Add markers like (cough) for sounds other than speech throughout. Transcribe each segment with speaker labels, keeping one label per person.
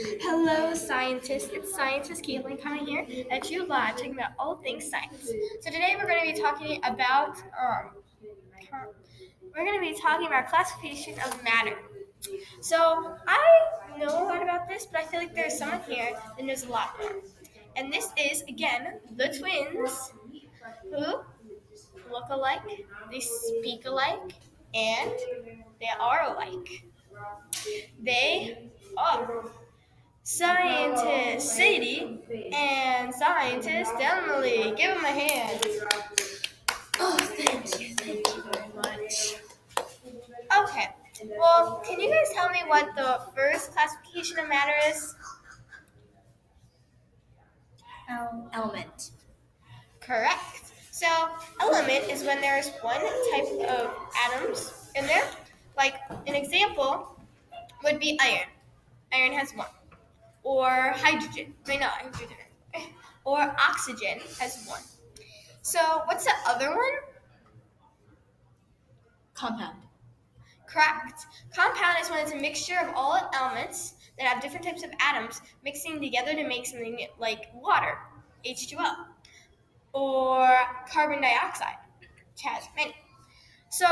Speaker 1: Hello, scientists. It's scientist Caitlin coming here at you live talking about all things science. So today we're going to be talking about um, we're going to be talking about classification of matter. So I know a lot about this, but I feel like there's someone here that knows a lot more. And this is again the twins who look alike, they speak alike, and they are alike. They are scientist Sadie and scientist Emily. Give them a hand.
Speaker 2: Oh, thank you. Thank you very much.
Speaker 1: Okay. Well, can you guys tell me what the first classification of matter is?
Speaker 2: Element.
Speaker 1: Correct. So, element is when there is one type of atoms in there. Like an example would be iron. Iron has one. Or hydrogen. Wait, not hydrogen. (laughs) Or oxygen has one. So, what's the other one?
Speaker 2: Compound.
Speaker 1: Correct. Compound is when it's a mixture of all elements that have different types of atoms mixing together to make something like water, H2O, or carbon dioxide, which has many. So,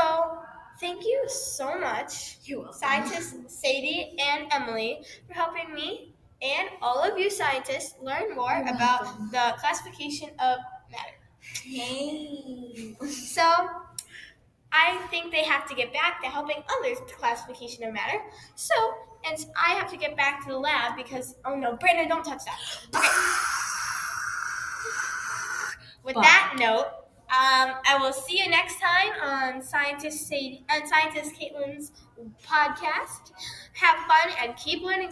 Speaker 1: thank you so much,
Speaker 2: You're
Speaker 1: scientists Sadie and Emily, for helping me and all of you scientists learn more about the classification of matter.
Speaker 2: Hey.
Speaker 1: So I think they have to get back to helping others with the classification of matter. So, and I have to get back to the lab because oh no, Brandon, don't touch that. Okay. (laughs) With
Speaker 2: Bye.
Speaker 1: that note, um, I will see you next time on Scientist Sadie and Scientist Caitlin's podcast. Have fun and keep learning